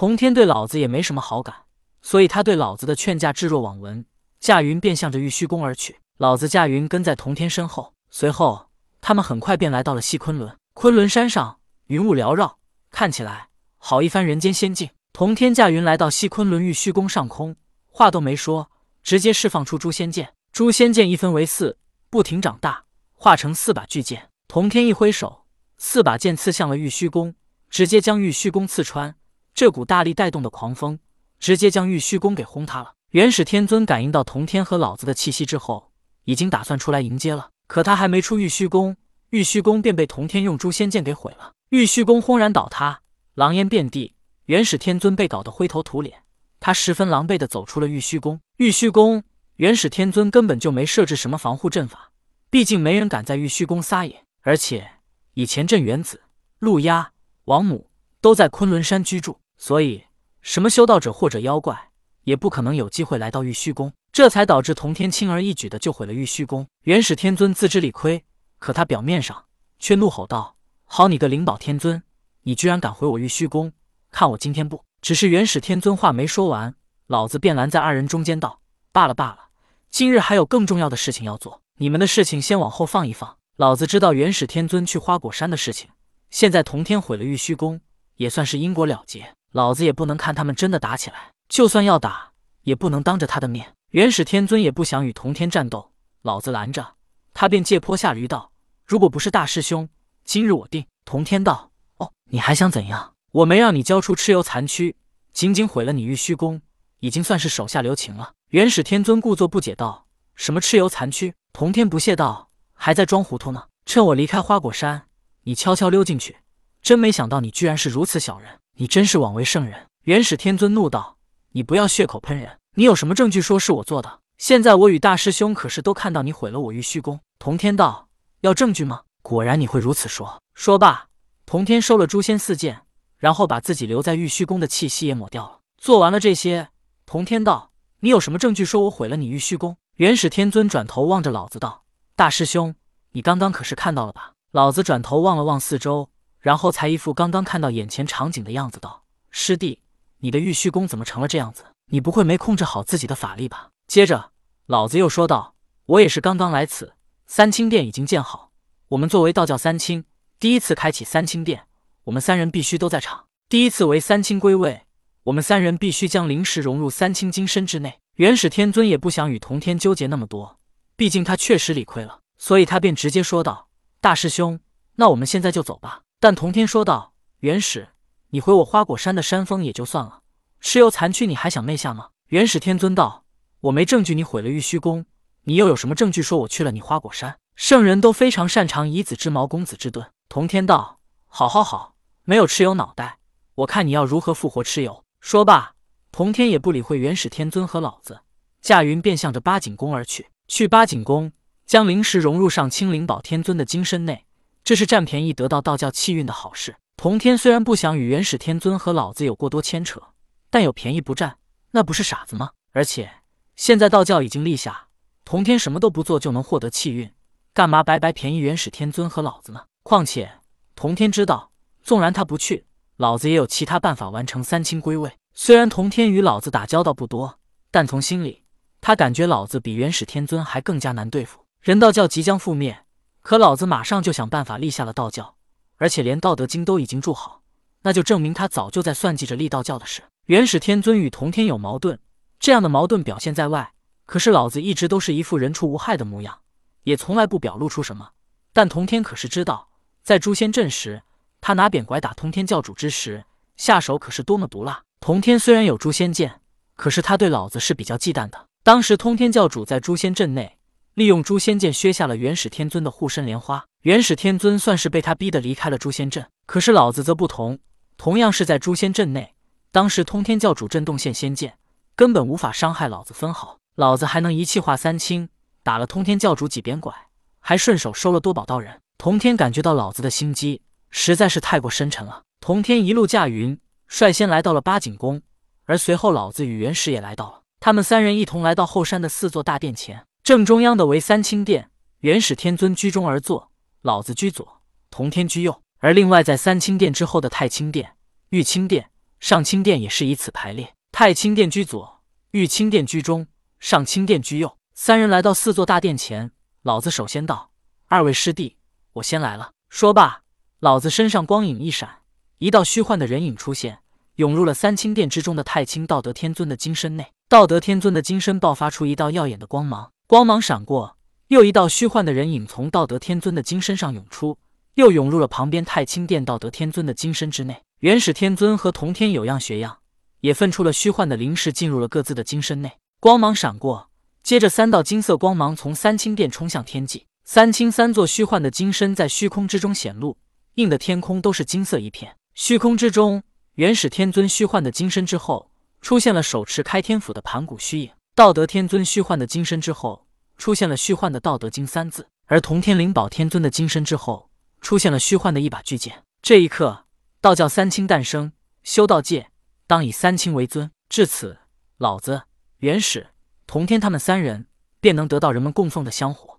童天对老子也没什么好感，所以他对老子的劝架置若罔闻。驾云便向着玉虚宫而去，老子驾云跟在童天身后。随后，他们很快便来到了西昆仑。昆仑山上云雾缭绕，看起来好一番人间仙境。童天驾云来到西昆仑玉虚宫上空，话都没说，直接释放出诛仙剑。诛仙剑一分为四，不停长大，化成四把巨剑。童天一挥手，四把剑刺向了玉虚宫，直接将玉虚宫刺穿。这股大力带动的狂风，直接将玉虚宫给轰塌了。元始天尊感应到童天和老子的气息之后，已经打算出来迎接了。可他还没出玉虚宫，玉虚宫便被童天用诛仙剑给毁了。玉虚宫轰然倒塌，狼烟遍地。元始天尊被搞得灰头土脸，他十分狼狈地走出了玉虚宫。玉虚宫，元始天尊根本就没设置什么防护阵法，毕竟没人敢在玉虚宫撒野。而且以前镇元子、陆压、王母都在昆仑山居住，所以什么修道者或者妖怪也不可能有机会来到玉虚宫。这才导致童天轻而易举的就毁了玉虚宫。元始天尊自知理亏，可他表面上却怒吼道：“好你个灵宝天尊，你居然敢毁我玉虚宫！”看我今天不只是元始天尊话没说完，老子便拦在二人中间道：“罢了罢了，今日还有更重要的事情要做，你们的事情先往后放一放。老子知道元始天尊去花果山的事情，现在童天毁了玉虚宫，也算是因果了结。老子也不能看他们真的打起来，就算要打，也不能当着他的面。元始天尊也不想与童天战斗，老子拦着他，便借坡下驴道：如果不是大师兄，今日我定。童天道：哦，你还想怎样？我没让你交出蚩尤残躯，仅仅毁了你玉虚宫，已经算是手下留情了。元始天尊故作不解道：“什么蚩尤残躯？”童天不屑道：“还在装糊涂呢？趁我离开花果山，你悄悄溜进去，真没想到你居然是如此小人！你真是枉为圣人！”元始天尊怒道：“你不要血口喷人！你有什么证据说是我做的？现在我与大师兄可是都看到你毁了我玉虚宫。”童天道：“要证据吗？果然你会如此说。”说罢，童天收了诛仙四剑。然后把自己留在玉虚宫的气息也抹掉了。做完了这些，童天道：“你有什么证据说我毁了你玉虚宫？”元始天尊转头望着老子道：“大师兄，你刚刚可是看到了吧？”老子转头望了望四周，然后才一副刚刚看到眼前场景的样子道：“师弟，你的玉虚宫怎么成了这样子？你不会没控制好自己的法力吧？”接着，老子又说道：“我也是刚刚来此，三清殿已经建好。我们作为道教三清，第一次开启三清殿。”我们三人必须都在场。第一次为三清归位，我们三人必须将灵石融入三清金身之内。元始天尊也不想与童天纠结那么多，毕竟他确实理亏了，所以他便直接说道：“大师兄，那我们现在就走吧。”但童天说道：“元始，你毁我花果山的山峰也就算了，蚩尤残躯你还想昧下吗？”元始天尊道：“我没证据你毁了玉虚宫，你又有什么证据说我去了你花果山？圣人都非常擅长以子之矛攻子之盾。”童天道。好好好，没有蚩尤脑袋，我看你要如何复活蚩尤。说罢，童天也不理会元始天尊和老子，驾云便向着八景宫而去。去八景宫，将灵石融入上清灵宝天尊的金身内，这是占便宜得到道教气运的好事。童天虽然不想与元始天尊和老子有过多牵扯，但有便宜不占，那不是傻子吗？而且现在道教已经立下，童天什么都不做就能获得气运，干嘛白白便宜元始天尊和老子呢？况且。童天知道，纵然他不去，老子也有其他办法完成三清归位。虽然童天与老子打交道不多，但从心里，他感觉老子比元始天尊还更加难对付。人道教即将覆灭，可老子马上就想办法立下了道教，而且连道德经都已经铸好，那就证明他早就在算计着立道教的事。元始天尊与童天有矛盾，这样的矛盾表现在外，可是老子一直都是一副人畜无害的模样，也从来不表露出什么。但童天可是知道。在诛仙阵时，他拿扁拐打通天教主之时，下手可是多么毒辣。童天虽然有诛仙剑，可是他对老子是比较忌惮的。当时通天教主在诛仙阵内，利用诛仙剑削下了元始天尊的护身莲花，元始天尊算是被他逼得离开了诛仙阵。可是老子则不同，同样是在诛仙阵内，当时通天教主震动现仙剑，根本无法伤害老子分毫。老子还能一气化三清，打了通天教主几鞭拐，还顺手收了多宝道人。童天感觉到老子的心机实在是太过深沉了。童天一路驾云，率先来到了八景宫，而随后老子与元始也来到了。他们三人一同来到后山的四座大殿前，正中央的为三清殿，元始天尊居中而坐，老子居左，同天居右。而另外在三清殿之后的太清殿、玉清殿、上清殿也是以此排列，太清殿居左，玉清殿居中，上清殿居右。三人来到四座大殿前，老子首先道：“二位师弟，我先来了。”说罢，老子身上光影一闪，一道虚幻的人影出现，涌入了三清殿之中的太清道德天尊的金身内。道德天尊的金身爆发出一道耀眼的光芒，光芒闪过，又一道虚幻的人影从道德天尊的金身上涌出，又涌入了旁边太清殿道德天尊的金身之内。元始天尊和同天有样学样，也分出了虚幻的灵识，进入了各自的金身内。光芒闪过。接着，三道金色光芒从三清殿冲向天际，三清三座虚幻的金身在虚空之中显露，映的天空都是金色一片。虚空之中，元始天尊虚幻的金身之后，出现了手持开天斧的盘古虚影；道德天尊虚幻的金身之后，出现了虚幻的道德经三字；而同天灵宝天尊的金身之后，出现了虚幻的一把巨剑。这一刻，道教三清诞生，修道界当以三清为尊。至此，老子、元始。同天他们三人便能得到人们供奉的香火。